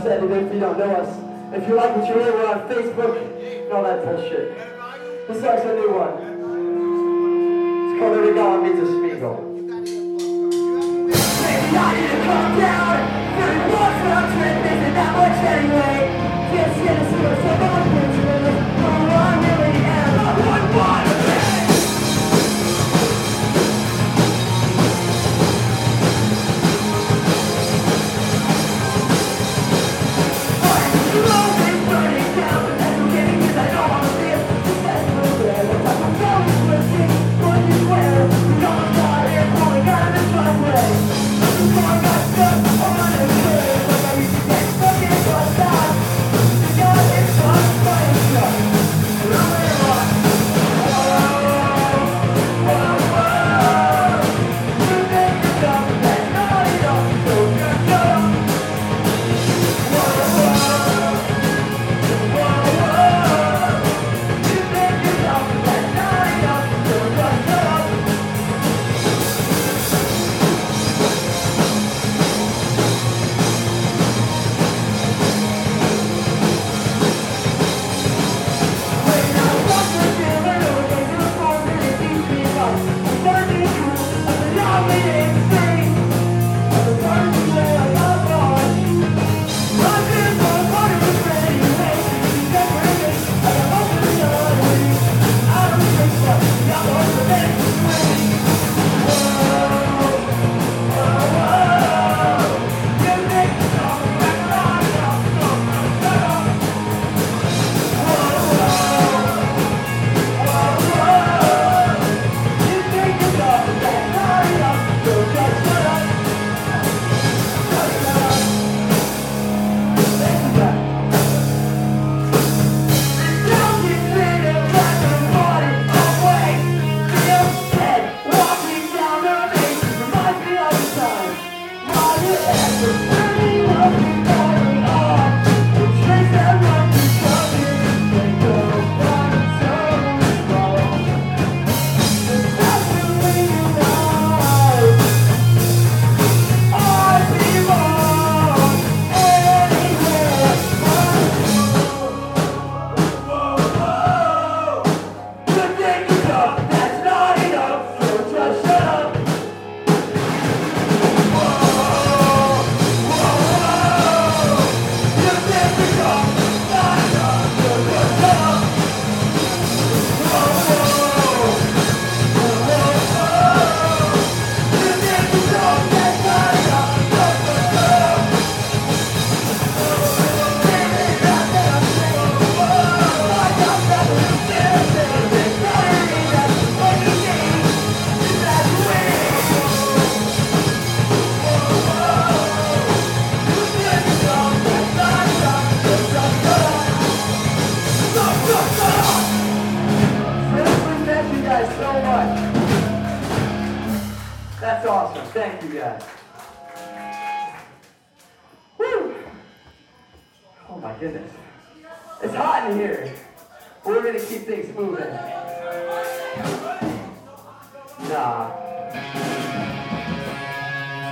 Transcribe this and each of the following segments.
set, even if you don't know us. If you like what you hear, we're on Facebook and all that bullshit. This song's a new one. It's called Every Means a Spiegel. I need to calm down. Isn't that much anyway.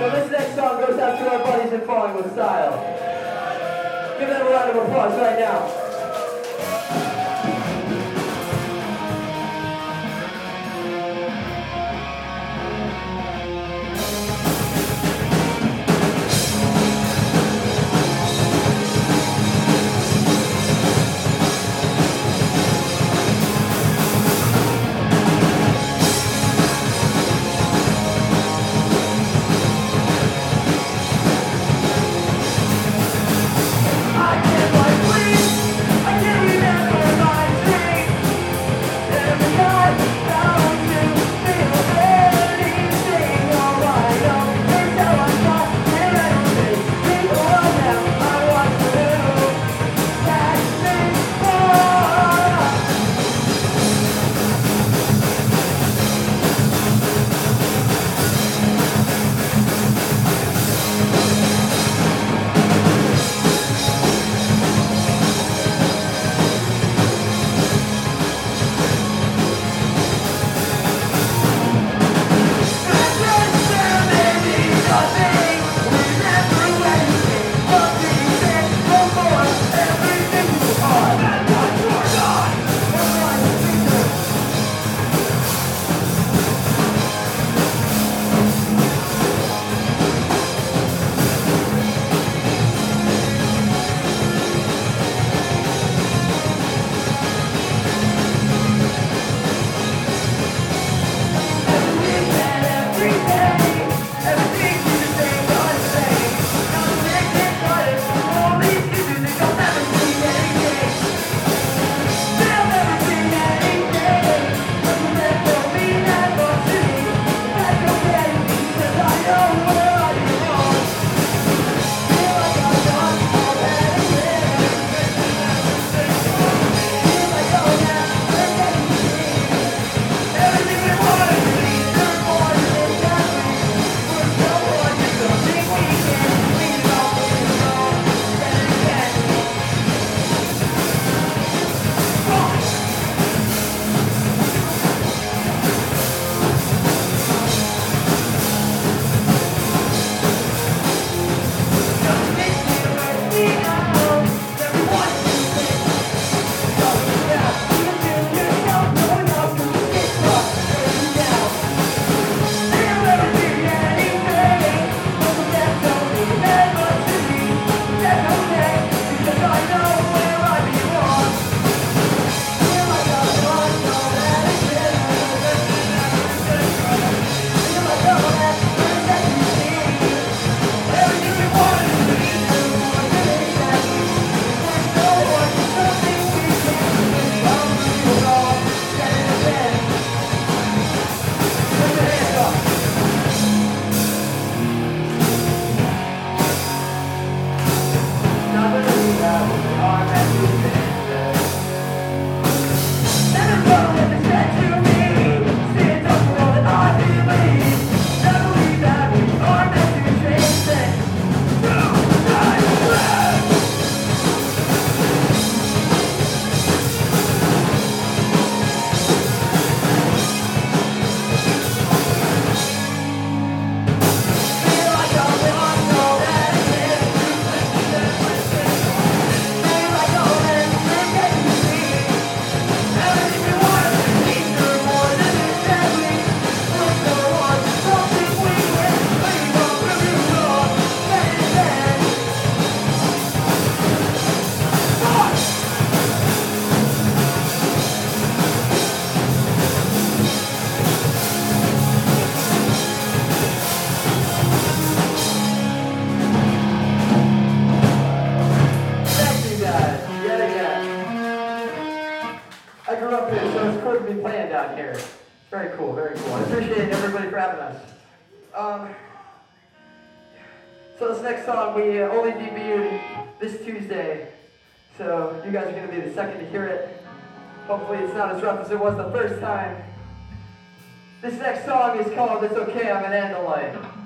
So this next song goes out to our buddies in Falling with Style. Give them a round of applause right now. Very cool. I appreciate everybody for having us. Um, so this next song we uh, only debuted this Tuesday, so you guys are going to be the second to hear it. Hopefully it's not as rough as it was the first time. This next song is called It's Okay, I'm an Andalite.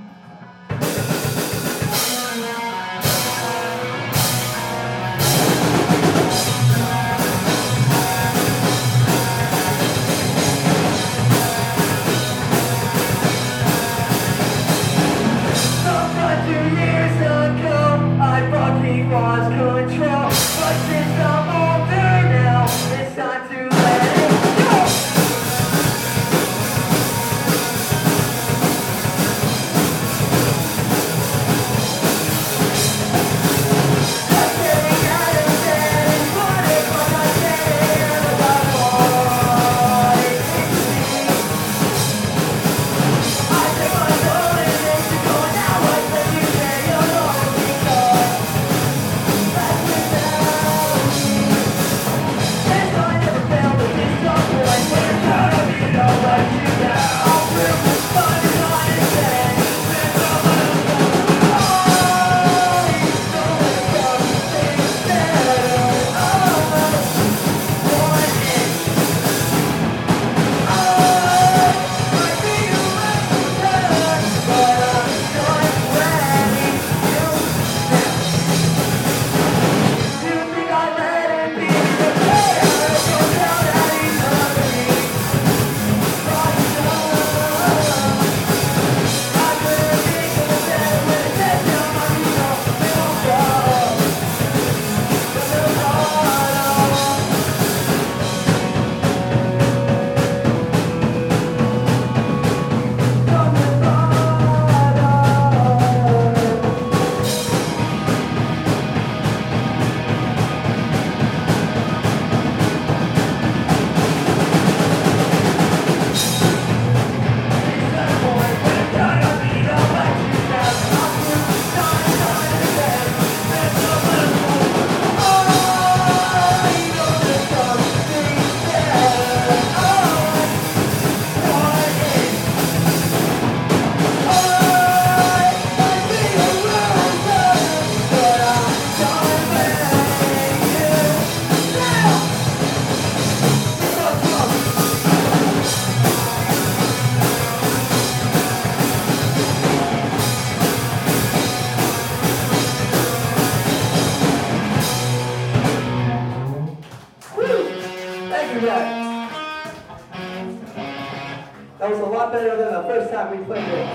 That was a lot better than the first time we played it.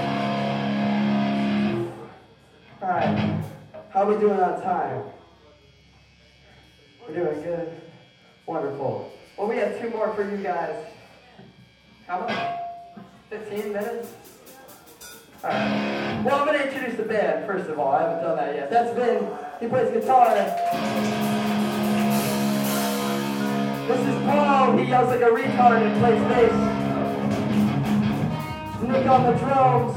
Alright. How are we doing on time? We're doing good. Wonderful. Well, we have two more for you guys. How much? 15 minutes? Alright. Well, I'm going to introduce the band, first of all. I haven't done that yet. That's Vin. He plays guitar. This is Paul. He yells like a retard and plays bass. Nick on the drums.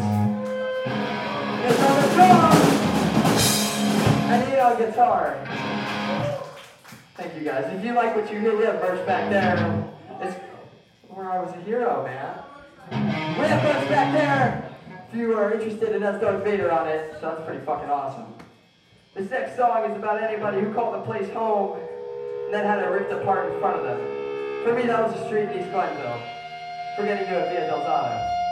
Nick on the drums. And Ian on guitar. Thank you guys. If you like what you hear, we have merch back there. It's where I was a hero, man. We have merch back there. If you are interested in us Darth Vader on it, so that's pretty fucking awesome. This next song is about anybody who called the place home and then had it ripped apart in front of them. For me, that was a street in East Glenville. Forgetting to Via Del Delzado.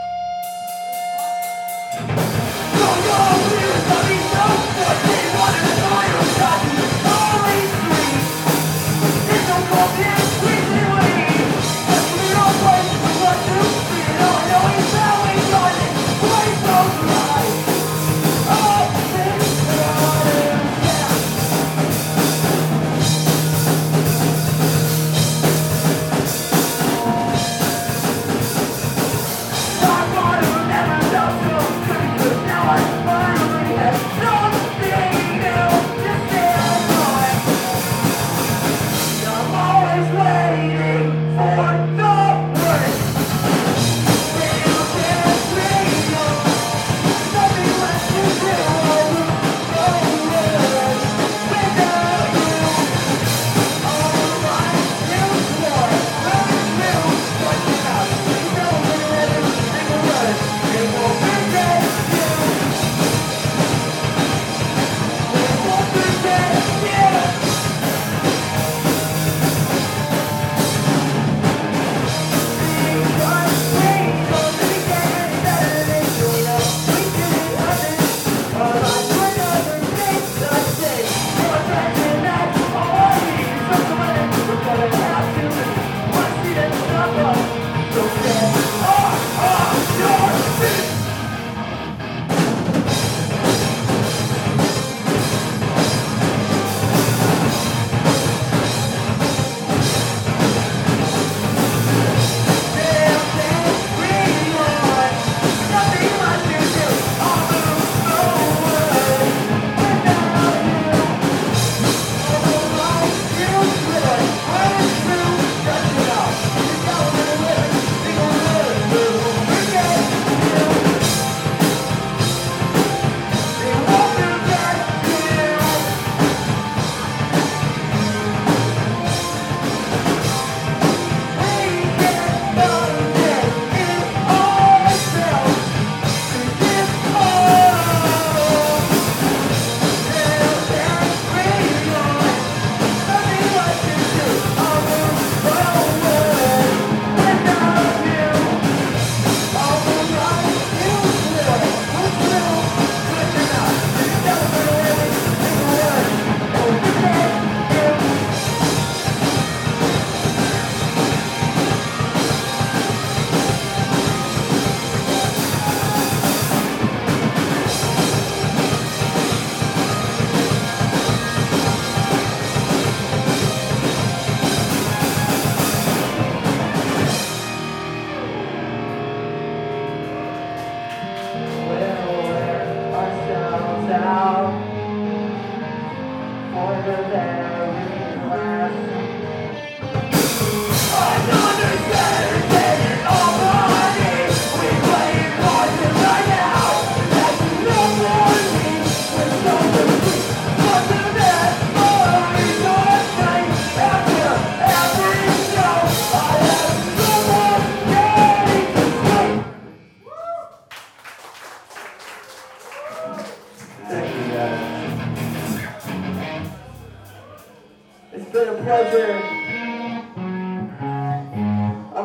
Oh,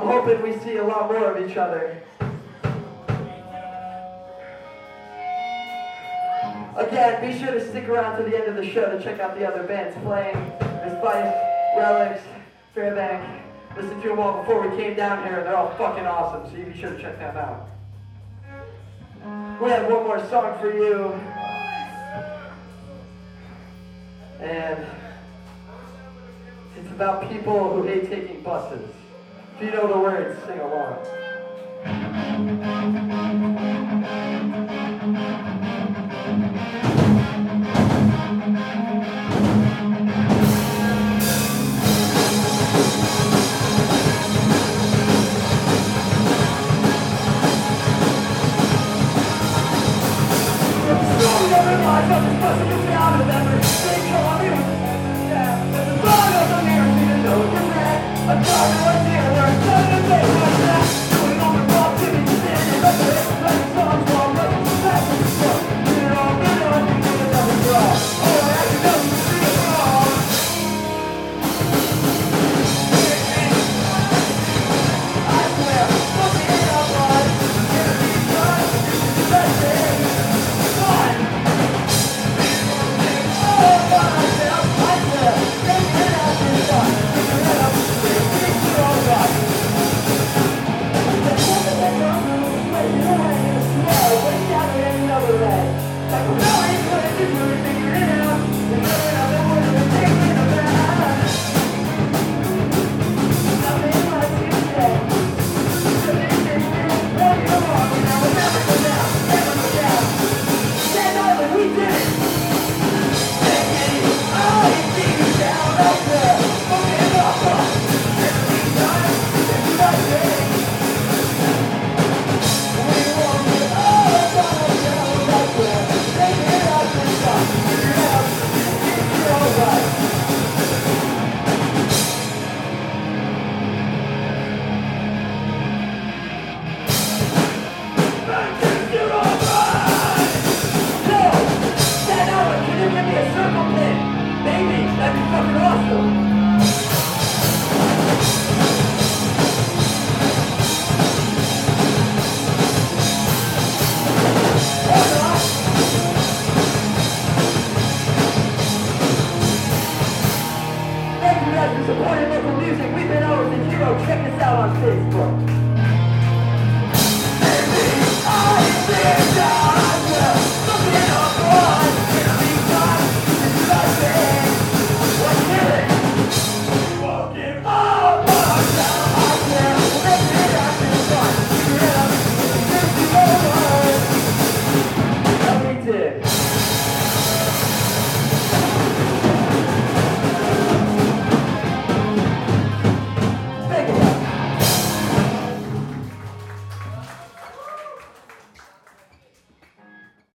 I'm hoping we see a lot more of each other. Again, be sure to stick around to the end of the show to check out the other bands playing. There's Vice, Relics, Fairbank. Listen to them all before we came down here, and they're all fucking awesome, so you be sure to check them out. We have one more song for you. And it's about people who hate taking buses. If you know the words, sing along. Yeah. guys for supporting local music. We've been Ours and Hero. Check us out on Facebook.